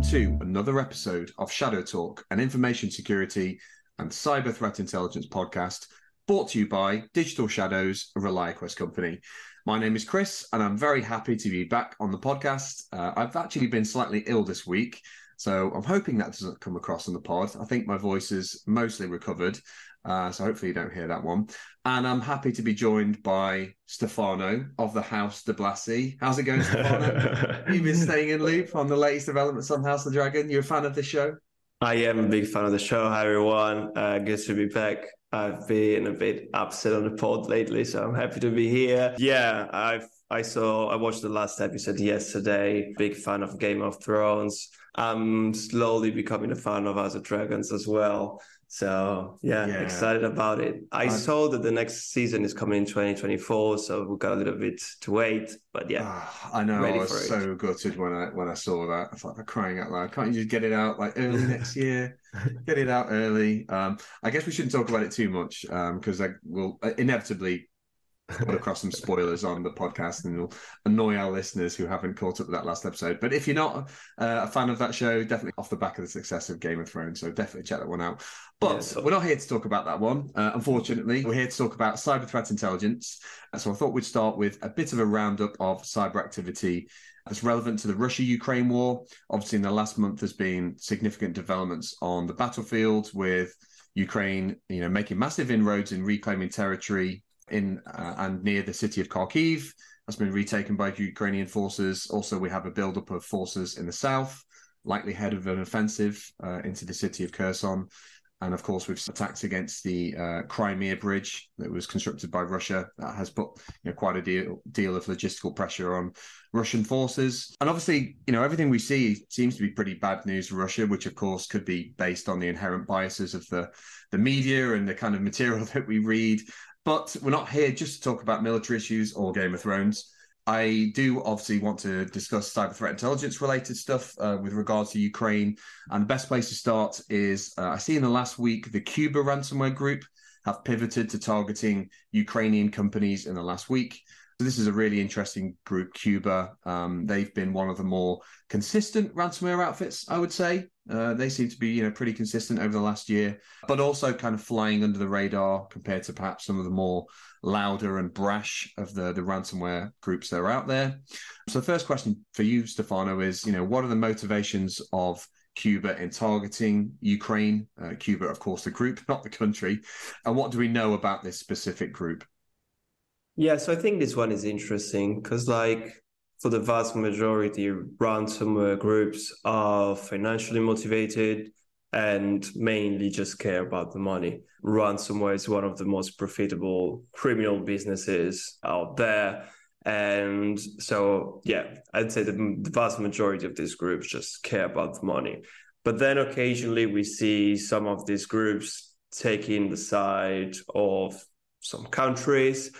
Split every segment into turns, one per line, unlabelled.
welcome to another episode of ShadowTalk, an information security and cyber threat intelligence podcast brought to you by Digital Shadows, a ReliaQuest company. My name is Chris, and I'm very happy to be back on the podcast. Uh, I've actually been slightly ill this week, so I'm hoping that doesn't come across on the pod. I think my voice is mostly recovered, uh, so hopefully you don't hear that one. And I'm happy to be joined by Stefano of the House de Blasi. How's it going, Stefano? You've been staying in loop on the latest developments on House of the Dragon. You're a fan of the show?
I am a big fan of the show. Hi, everyone. Uh, good to be back. I've been a bit upset on the pod lately, so I'm happy to be here. Yeah, I've I saw I watched the last episode yesterday. Big fan of Game of Thrones. I'm slowly becoming a fan of House of Dragons as well. So yeah, yeah. excited about it. I, saw that the next season is coming in 2024, so we've got a little bit to wait. But yeah,
uh, I know I was so gutted when I when I saw that. I thought, I'm crying out loud. Can't you just get it out like early next year? Get it out early. Um, I guess we shouldn't talk about it too much because um, I will uh, inevitably put across some spoilers on the podcast and it'll annoy our listeners who haven't caught up with that last episode. But if you're not uh, a fan of that show, definitely off the back of the success of Game of Thrones, so definitely check that one out. But yeah, we're not here to talk about that one, uh, unfortunately. We're here to talk about cyber threat intelligence. So I thought we'd start with a bit of a roundup of cyber activity that's relevant to the Russia Ukraine war. Obviously, in the last month, there's been significant developments on the battlefield with Ukraine, you know, making massive inroads in reclaiming territory in uh, and near the city of Kharkiv. That's been retaken by Ukrainian forces. Also, we have a buildup of forces in the south, likely head of an offensive uh, into the city of Kherson. And of course, we've attacks against the uh, Crimea bridge that was constructed by Russia. That has put you know, quite a deal, deal of logistical pressure on Russian forces. And obviously, you know, everything we see seems to be pretty bad news for Russia, which of course could be based on the inherent biases of the, the media and the kind of material that we read. But we're not here just to talk about military issues or Game of Thrones. I do obviously want to discuss cyber threat intelligence related stuff uh, with regards to Ukraine. And the best place to start is uh, I see in the last week the Cuba ransomware group have pivoted to targeting Ukrainian companies in the last week. So this is a really interesting group, Cuba. Um, they've been one of the more consistent ransomware outfits, I would say. Uh, they seem to be, you know, pretty consistent over the last year, but also kind of flying under the radar compared to perhaps some of the more louder and brash of the the ransomware groups that are out there. So, the first question for you, Stefano, is, you know, what are the motivations of Cuba in targeting Ukraine? Uh, Cuba, of course, the group, not the country. And what do we know about this specific group?
Yeah, so I think this one is interesting because, like, for the vast majority, ransomware groups are financially motivated and mainly just care about the money. Ransomware is one of the most profitable criminal businesses out there. And so, yeah, I'd say the, the vast majority of these groups just care about the money. But then occasionally we see some of these groups taking the side of some countries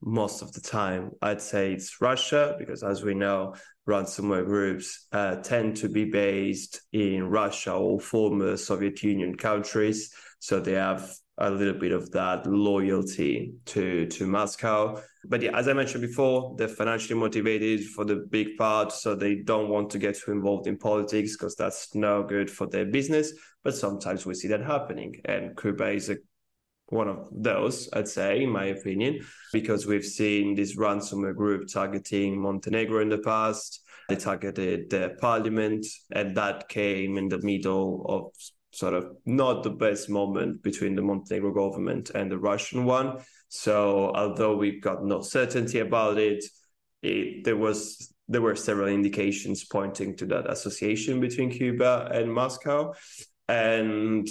most of the time. I'd say it's Russia because, as we know, ransomware groups uh, tend to be based in Russia or former Soviet Union countries, so they have a little bit of that loyalty to to Moscow. But yeah, as I mentioned before, they're financially motivated for the big part, so they don't want to get too involved in politics because that's no good for their business. But sometimes we see that happening, and Cuba is a one of those, I'd say, in my opinion, because we've seen this ransomware group targeting Montenegro in the past. They targeted the parliament, and that came in the middle of sort of not the best moment between the Montenegro government and the Russian one. So, although we've got no certainty about it, it there was there were several indications pointing to that association between Cuba and Moscow. And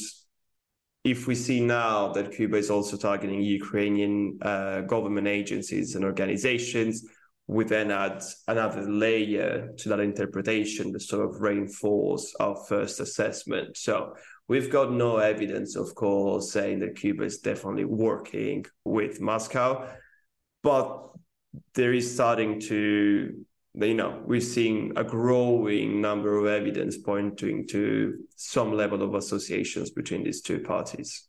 if we see now that Cuba is also targeting Ukrainian uh, government agencies and organizations, we then add another layer to that interpretation to sort of reinforce our first assessment. So we've got no evidence, of course, saying that Cuba is definitely working with Moscow, but there is starting to you know, we're seeing a growing number of evidence pointing to some level of associations between these two parties.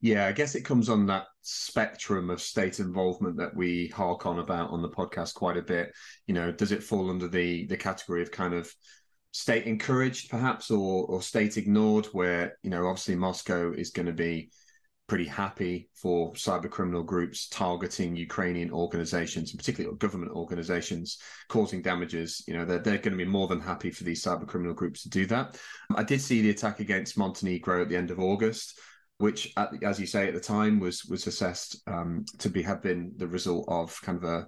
Yeah, I guess it comes on that spectrum of state involvement that we hark on about on the podcast quite a bit. You know, does it fall under the the category of kind of state encouraged, perhaps, or or state ignored. Where you know, obviously, Moscow is going to be pretty happy for cyber criminal groups targeting Ukrainian organizations, and particularly government organizations, causing damages. You know, they're, they're going to be more than happy for these cyber criminal groups to do that. I did see the attack against Montenegro at the end of August which, at, as you say, at the time was was assessed um, to be have been the result of kind of a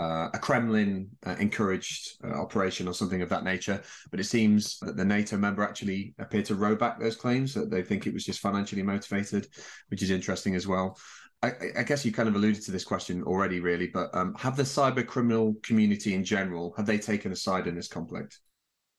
uh, a Kremlin uh, encouraged uh, operation or something of that nature. But it seems that the NATO member actually appeared to row back those claims that they think it was just financially motivated, which is interesting as well. I, I, guess you kind of alluded to this question already, really, but um, have the cyber criminal community in general have they taken a side in this conflict?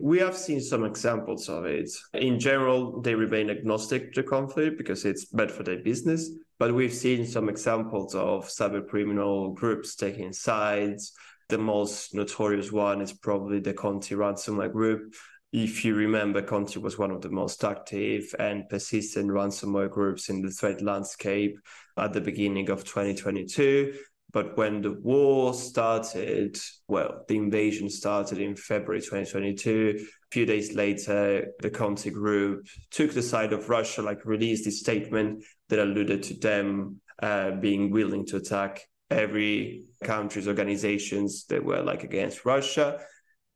We have seen some examples of it. In general, they remain agnostic to conflict because it's bad for their business. But we've seen some examples of cyber criminal groups taking sides. The most notorious one is probably the Conti ransomware group. If you remember, Conti was one of the most active and persistent ransomware groups in the threat landscape at the beginning of 2022. But when the war started, well, the invasion started in February 2022. A few days later, the Conti group took the side of Russia, like released a statement that alluded to them uh, being willing to attack every country's organizations that were like against Russia.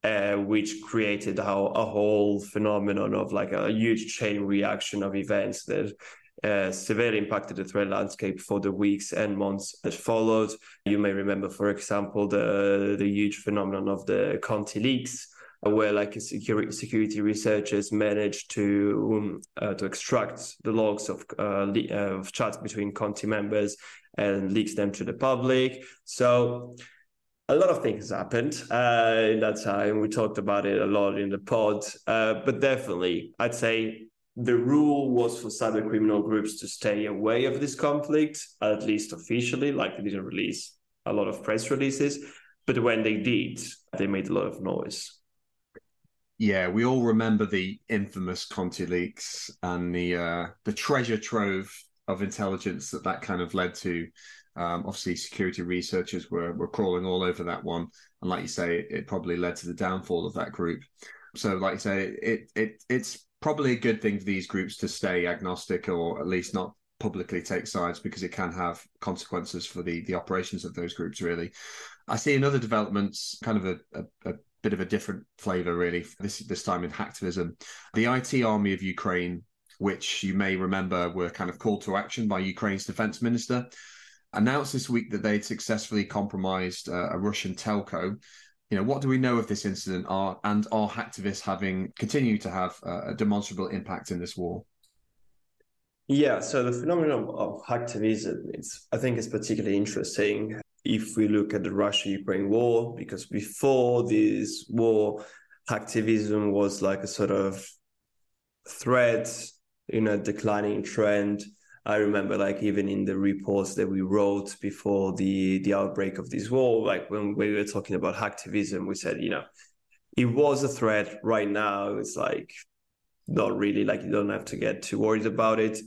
Uh, which created a, a whole phenomenon of like a huge chain reaction of events that uh, severely impacted the threat landscape for the weeks and months that followed. You may remember, for example, the the huge phenomenon of the Conti leaks, where like security security researchers managed to um, uh, to extract the logs of uh, le- uh, of chats between Conti members and leaks them to the public. So a lot of things happened uh, in that time. We talked about it a lot in the pod, uh, but definitely, I'd say the rule was for cyber criminal groups to stay away of this conflict, at least officially, like they didn't release a lot of press releases. But when they did, they made a lot of noise.
Yeah, we all remember the infamous Conti leaks and the uh, the treasure trove of intelligence that that kind of led to. Um, obviously, security researchers were were crawling all over that one, and like you say, it probably led to the downfall of that group. So, like you say, it it it's probably a good thing for these groups to stay agnostic or at least not publicly take sides because it can have consequences for the the operations of those groups really. I see in other developments kind of a, a, a bit of a different flavor really this this time in hacktivism. The it army of ukraine which you may remember were kind of called to action by ukraine's defense minister announced this week that they'd successfully compromised uh, a russian telco you know, what do we know of this incident? Are and are hacktivists having continue to have uh, a demonstrable impact in this war?
Yeah, so the phenomenon of hacktivism, it's I think is particularly interesting if we look at the Russia-Ukraine war, because before this war, hacktivism was like a sort of threat in a declining trend I remember like even in the reports that we wrote before the the outbreak of this war, like when we were talking about hacktivism, we said, you know, it was a threat. Right now, it's like not really like you don't have to get too worried about it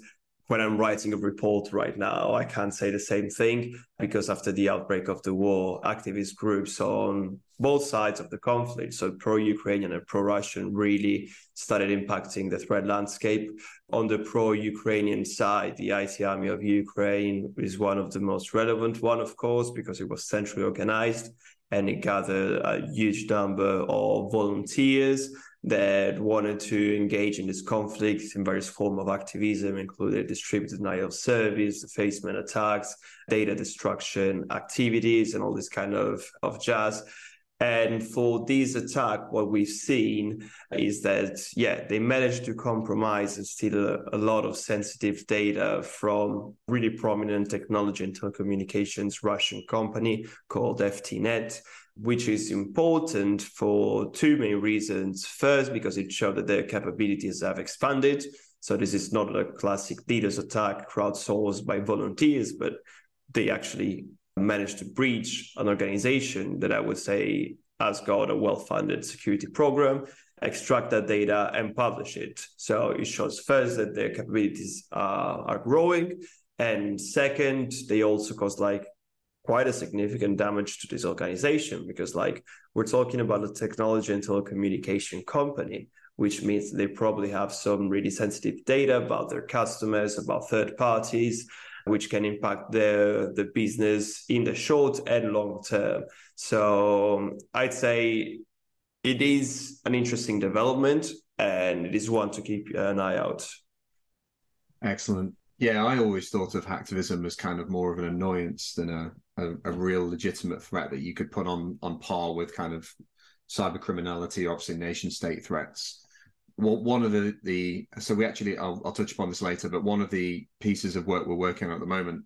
when I'm writing a report right now, I can't say the same thing because after the outbreak of the war, activist groups on both sides of the conflict, so pro Ukrainian and pro Russian, really started impacting the threat landscape. On the pro Ukrainian side, the IT Army of Ukraine is one of the most relevant one, of course, because it was centrally organized and it gathered a huge number of volunteers that wanted to engage in this conflict in various form of activism, including distributed denial of service, defacement attacks, data destruction activities, and all this kind of, of jazz. And for this attack, what we've seen is that, yeah, they managed to compromise and steal a, a, lot of sensitive data from really prominent technology and telecommunications Russian company called FTNet which is important for two main reasons. First, because it showed that their capabilities have expanded. So this is not a classic DDoS attack crowdsourced by volunteers, but they actually managed to breach an organization that I would say has got a well-funded security program, extract that data and publish it. So it shows first that their capabilities are, are growing. And second, they also caused like quite a significant damage to this organization because like we're talking about a technology and telecommunication company which means they probably have some really sensitive data about their customers about third parties which can impact the the business in the short and long term. So um, i'd say it is an interesting development and it is one to keep an eye out.
Excellent. Yeah, I always thought of hacktivism as kind of more of an annoyance than a, a, a, real legitimate threat that you could put on on par with kind of cyber criminality, obviously nation state threats. Well, one of the the so we actually I'll, I'll touch upon this later, but one of the pieces of work we're working on at the moment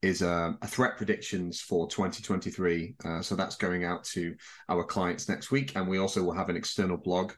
is uh, a threat predictions for 2023. Uh, so that's going out to our clients next week, and we also will have an external blog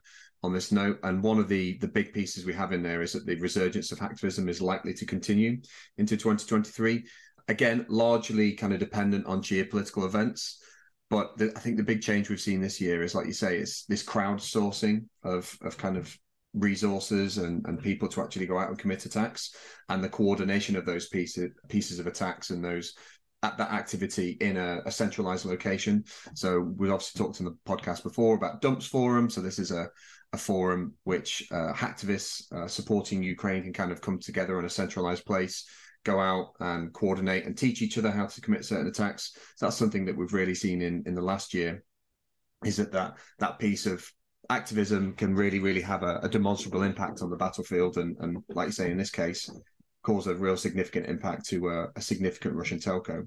on this note. And one of the the big pieces we have in there is that the resurgence of hacktivism is likely to continue into 2023. Again, largely kind of dependent on geopolitical events. But the, I think the big change we've seen this year is, like you say, is this crowdsourcing of of kind of resources and, and people to actually go out and commit attacks, and the coordination of those pieces pieces of attacks and those at that activity in a, a, centralized location. So we've obviously talked in the podcast before about Dumps Forum. So this is a a forum which uh, hacktivists uh, supporting Ukraine can kind of come together in a centralized place, go out and coordinate and teach each other how to commit certain attacks. So that's something that we've really seen in in the last year. Is that that that piece of activism can really really have a, a demonstrable impact on the battlefield and and like you say in this case cause a real significant impact to a, a significant Russian telco.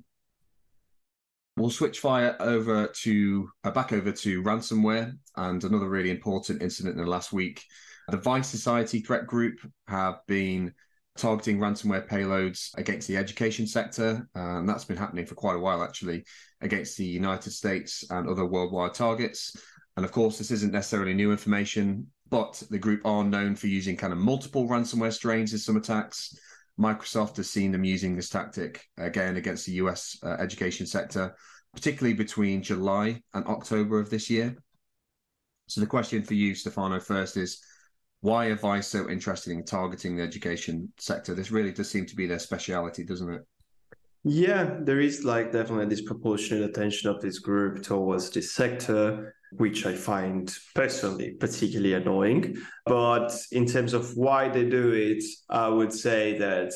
We'll switch fire over to uh, back over to ransomware and another really important incident in the last week. The Vice Society threat group have been targeting ransomware payloads against the education sector. And that's been happening for quite a while, actually, against the United States and other worldwide targets. And of course, this isn't necessarily new information, but the group are known for using kind of multiple ransomware strains in some attacks. Microsoft has seen them using this tactic again against the US uh, education sector, particularly between July and October of this year. So the question for you, Stefano, first is why are Vice so interested in targeting the education sector? This really does seem to be their speciality, doesn't it?
Yeah, there is like definitely a disproportionate attention of this group towards this sector which I find personally particularly annoying. But in terms of why they do it, I would say that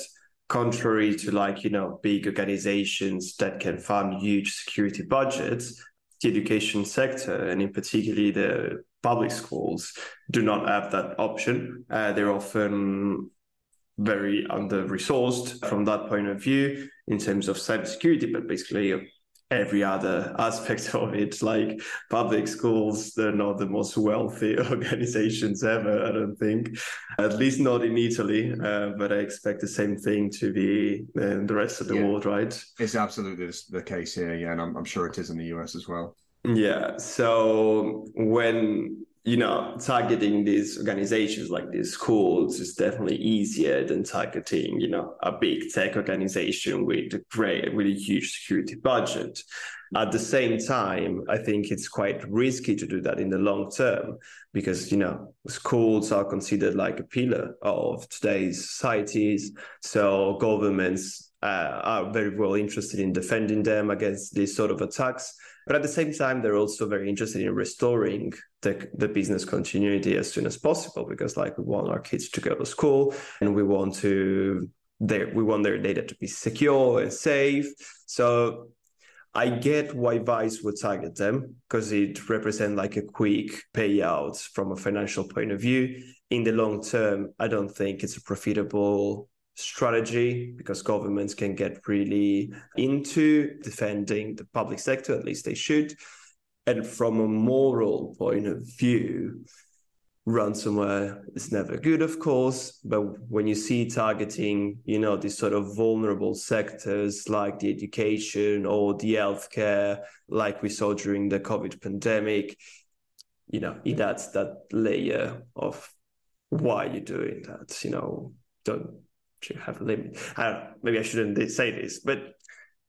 contrary to like, you know, big organizations that can fund huge security budgets, the education sector and in particularly the public schools do not have that option. Uh, they're often very under resourced from that point of view in terms of cybersecurity, but basically every other aspect of it. Like public schools, they're not the most wealthy organizations ever, I don't think, at least not in Italy. Uh, but I expect the same thing to be in the rest of the yeah. world, right?
It's absolutely the case here, yeah, and I'm, I'm sure it is in the US as well.
Yeah. So when you know, targeting these organizations like these schools is definitely easier than targeting, you know, a big tech organization with a great, with a huge security budget. At the same time, I think it's quite risky to do that in the long term because, you know, schools are considered like a pillar of today's societies. So governments uh, are very well interested in defending them against these sort of attacks. But at the same time, they're also very interested in restoring the, the business continuity as soon as possible because, like, we want our kids to go to school and we want to their we want their data to be secure and safe. So I get why Vice would target them because it represents like a quick payout from a financial point of view. In the long term, I don't think it's a profitable strategy because governments can get really into defending the public sector, at least they should. And from a moral point of view, ransomware is never good, of course. But when you see targeting, you know, these sort of vulnerable sectors like the education or the healthcare, like we saw during the COVID pandemic, you know, it adds that layer of why you're doing that. You know, don't you have a limit. I maybe I shouldn't say this, but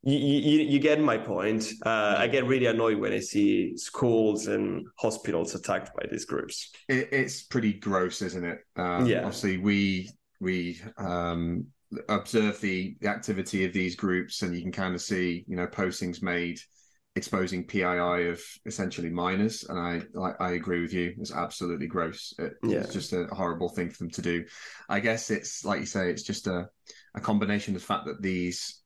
you, you, you get my point. Uh, I get really annoyed when I see schools and hospitals attacked by these groups.
It, it's pretty gross, isn't it? Um, yeah. Obviously, we we um, observe the, the activity of these groups, and you can kind of see, you know, postings made exposing PII of essentially minors, and I I, I agree with you. It's absolutely gross. It, yeah. It's just a horrible thing for them to do. I guess it's like you say, it's just a a combination of the fact that these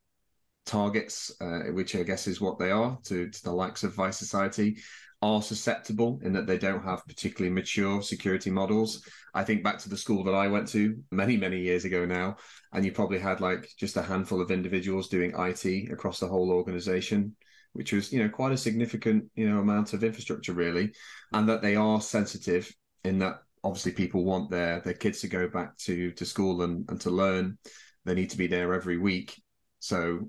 targets, uh, which I guess is what they are to, to the likes of Vice Society, are susceptible in that they don't have particularly mature security models. I think back to the school that I went to many, many years ago now, and you probably had like just a handful of individuals doing IT across the whole organization, which was, you know, quite a significant, you know, amount of infrastructure really, and that they are sensitive in that obviously people want their their kids to go back to to school and, and to learn. They need to be there every week. So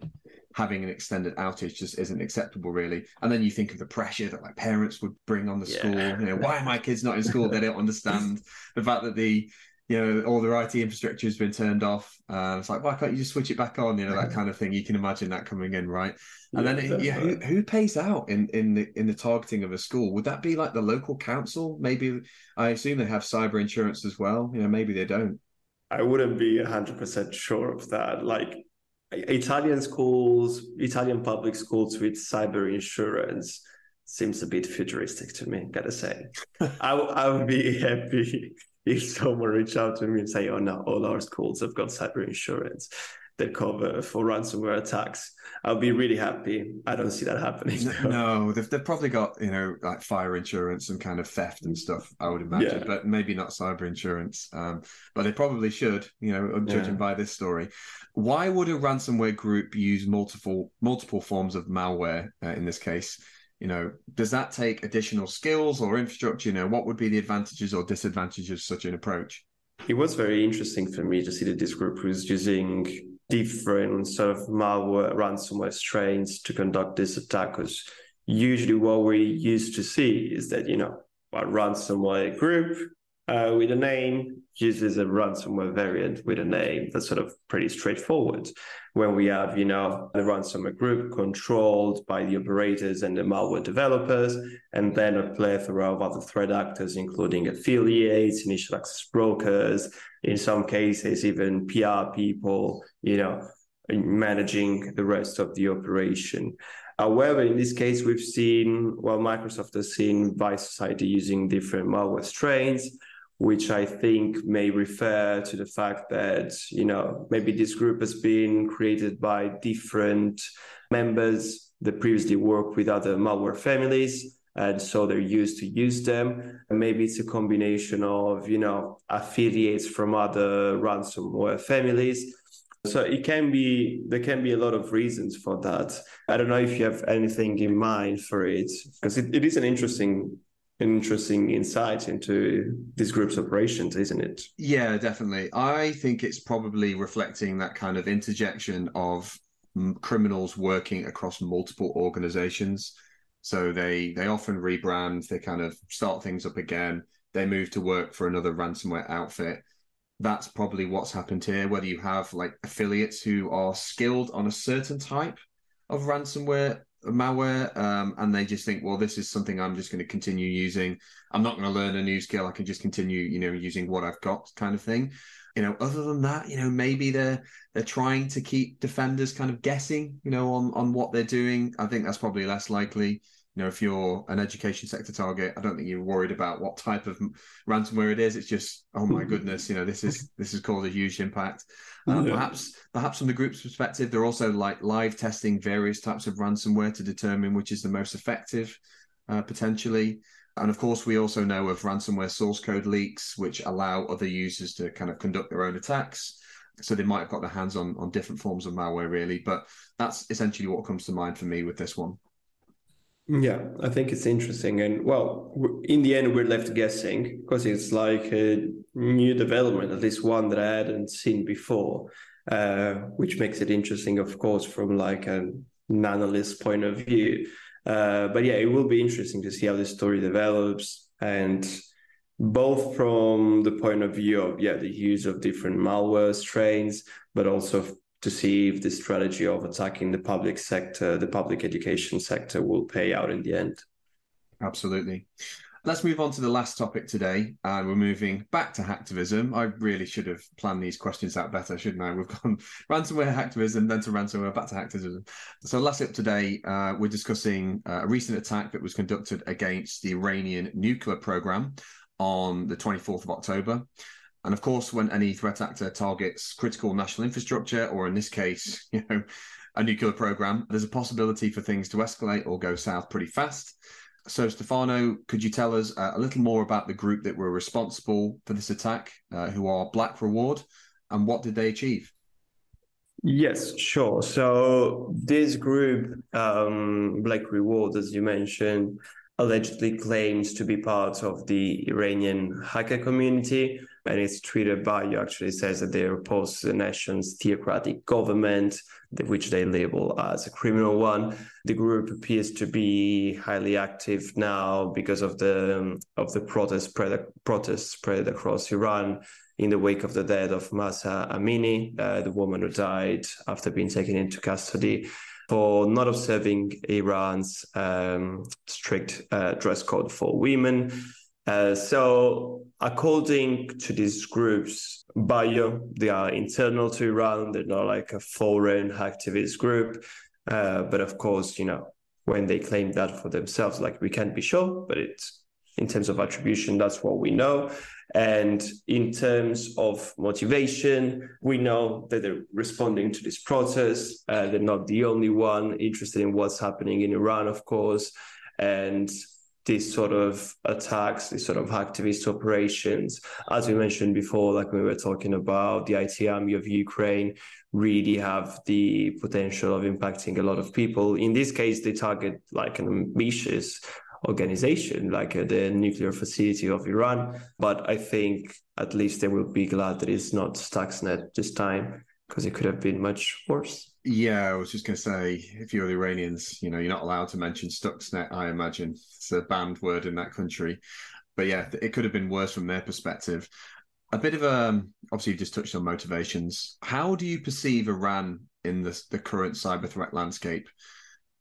having an extended outage just isn't acceptable really and then you think of the pressure that like parents would bring on the yeah. school you know why are my kids not in school they don't understand the fact that the you know all their IT infrastructure has been turned off. Uh, it's like why can't you just switch it back on? You know that kind of thing. You can imagine that coming in right? And yeah, then yeah who, who pays out in in the in the targeting of a school? Would that be like the local council? Maybe I assume they have cyber insurance as well. You know maybe they don't.
I wouldn't be 100% sure of that. Like Italian schools, Italian public schools with cyber insurance seems a bit futuristic to me, gotta say. I, I would be happy if someone reached out to me and say, oh no, all our schools have got cyber insurance that cover for ransomware attacks. I'll be really happy. I don't see that happening.
No, they've, they've probably got, you know, like fire insurance and kind of theft and stuff, I would imagine, yeah. but maybe not cyber insurance. Um, but they probably should, you know, judging yeah. by this story. Why would a ransomware group use multiple multiple forms of malware uh, in this case? You know, does that take additional skills or infrastructure? You know, what would be the advantages or disadvantages of such an approach?
It was very interesting for me to see that this group was using different sort of malware ransomware strains to conduct this attack because usually what we used to see is that you know a ransomware group uh, with a name uses a ransomware variant with a name that's sort of pretty straightforward. When we have, you know, the ransomware group controlled by the operators and the malware developers, and then a plethora of other threat actors, including affiliates, initial access brokers, in some cases, even PR people, you know, managing the rest of the operation. However, in this case, we've seen, well, Microsoft has seen Vice Society using different malware strains which I think may refer to the fact that, you know, maybe this group has been created by different members that previously worked with other malware families. And so they're used to use them. And maybe it's a combination of, you know, affiliates from other ransomware families. So it can be, there can be a lot of reasons for that. I don't know if you have anything in mind for it, because it, it is an interesting interesting insight into this group's operations, isn't it?
Yeah, definitely. I think it's probably reflecting that kind of interjection of criminals working across multiple organizations. So they they often rebrand, they kind of start things up again, they move to work for another ransomware outfit. That's probably what's happened here. Whether you have like affiliates who are skilled on a certain type of ransomware malware um, and they just think well this is something i'm just going to continue using. I'm not going to learn a new skill. I can just continue you know using what i've got kind of thing. You know other than that you know maybe they're they're trying to keep defenders kind of guessing you know on on what they're doing. I think that's probably less likely you know if you're an education sector target i don't think you're worried about what type of ransomware it is. It's just oh my goodness you know this is this has caused a huge impact. Um, yeah. perhaps perhaps from the group's perspective they're also like live testing various types of ransomware to determine which is the most effective uh, potentially. And of course we also know of ransomware source code leaks which allow other users to kind of conduct their own attacks. So they might have got their hands on on different forms of malware really. But that's essentially what comes to mind for me with this one
yeah, I think it's interesting. And well, in the end, we're left guessing because it's like a new development, at least one that I hadn't seen before, uh, which makes it interesting, of course, from like an analyst point of view. Uh, but yeah, it will be interesting to see how the story develops and both from the point of view of yeah the use of different malware strains but also to see if the strategy of attacking the public sector, the public education sector, will pay out in the end.
Absolutely. let's move on to the last topic today. And we're moving back to hacktivism. I really should have planned these questions out better, shouldn't I? We've gone ransomware hacktivism, then to ransomware, back to hacktivism. So, last up today, uh, we're discussing uh, a recent attack that was conducted against the Iranian nuclear program on the 24th of October. And of course, when any threat actor targets critical national infrastructure, or in this case, you know, a nuclear program, there's a possibility for things to escalate or go south pretty fast. So, Stefano, could you tell us uh, a little more about the group that were responsible for this attack, uh, who are Black Reward, and what did they achieve?
Yes, sure. So, this group, um, Black Reward, as you mentioned, allegedly claims to be part of the Iranian hacker community. And its Twitter bio actually says that they oppose the nation's theocratic government, which they label as a criminal one. The group appears to be highly active now because of the of the protests spread, protests spread across Iran in the wake of the death of Mahsa Amini, uh, the woman who died after being taken into custody for not observing Iran's um, strict uh, dress code for women. Uh, so, according to these groups, bio, they are internal to Iran. They're not like a foreign activist group. Uh, but of course, you know, when they claim that for themselves, like we can't be sure, but it's in terms of attribution, that's what we know. And in terms of motivation, we know that they're responding to this protest. Uh, they're not the only one interested in what's happening in Iran, of course. And these sort of attacks, these sort of activist operations, as we mentioned before, like we were talking about the IT army of Ukraine, really have the potential of impacting a lot of people. In this case, they target like an ambitious organization like uh, the nuclear facility of Iran. But I think at least they will be glad that it's not Stuxnet this time because it could have been much worse.
Yeah, I was just going to say, if you're the Iranians, you know, you're not allowed to mention Stuxnet, I imagine. It's a banned word in that country. But yeah, it could have been worse from their perspective. A bit of a, um, obviously, you just touched on motivations. How do you perceive Iran in the, the current cyber threat landscape?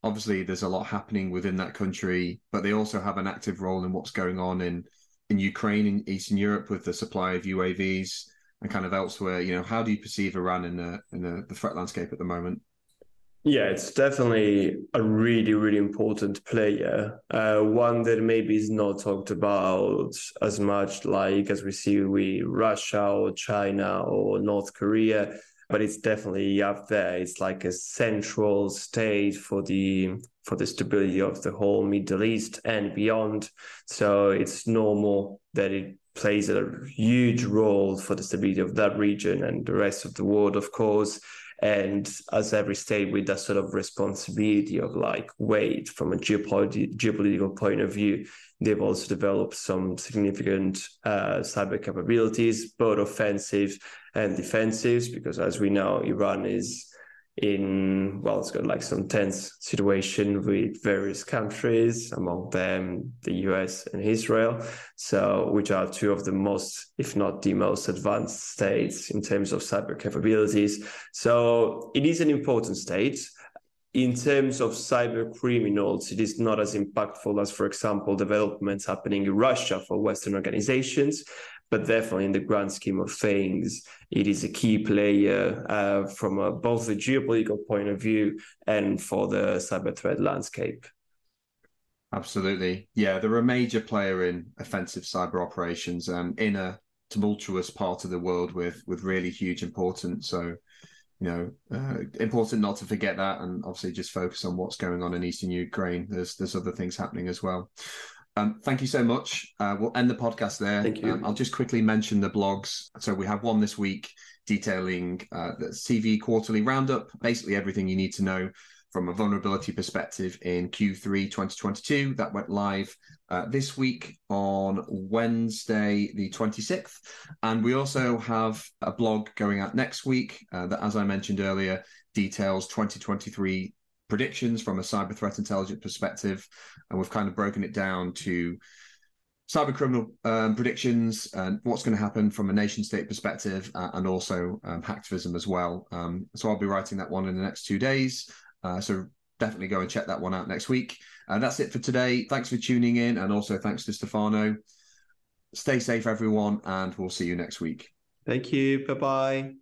obviously there's a lot happening within that country, but they also have an active role in what's going on in in Ukraine in Eastern Europe with the supply of UAVs and kind of elsewhere. You know, how do you perceive Iran in the in the, the threat landscape at the moment?
Yeah, it's definitely a really, really important player. Uh, one that maybe is not talked about as much, like as we see with Russia or China or North Korea but it's definitely up there. It's like a central state for the for the stability of the whole Middle East and beyond. So it's normal that it plays a huge role for the stability of that region and the rest of the world, of course. And as every state with that sort of responsibility of like weight from a geopolitical geopolitical point of view, they've also developed some significant uh, cyber capabilities, both offensive and defensives, because as we know, Iran is in well, it's got like some tense situation with various countries, among them the US and Israel. So, which are two of the most, if not the most advanced states in terms of cyber capabilities. So, it is an important state in terms of cyber criminals, it is not as impactful as, for example, developments happening in Russia for Western organizations. But definitely, in the grand scheme of things, it is a key player uh, from a, both the geopolitical point of view and for the cyber threat landscape.
Absolutely. Yeah, they're a major player in offensive cyber operations um, in a tumultuous part of the world with with really huge importance. So you know, uh, important not to forget that, and obviously just focus on what's going on in eastern Ukraine. There's there's other things happening as well. Um, thank you so much. Uh, we'll end the podcast there.
Thank you.
Um, I'll just quickly mention the blogs. So we have one this week detailing uh, the CV quarterly roundup, basically everything you need to know from a vulnerability perspective in Q3 2022. That went live uh, this week on Wednesday, the 26th. And we also have a blog going out next week uh, that, as I mentioned earlier, details 2023 predictions from a cyber threat intelligence perspective. And we've kind of broken it down to cyber criminal um, predictions and what's going to happen from a nation state perspective uh, and also um, hacktivism as well. Um, so I'll be writing that one in the next two days. Uh, so definitely go and check that one out next week. And that's it for today. Thanks for tuning in, and also thanks to Stefano. Stay safe, everyone, and we'll see you next week.
Thank you. Bye bye.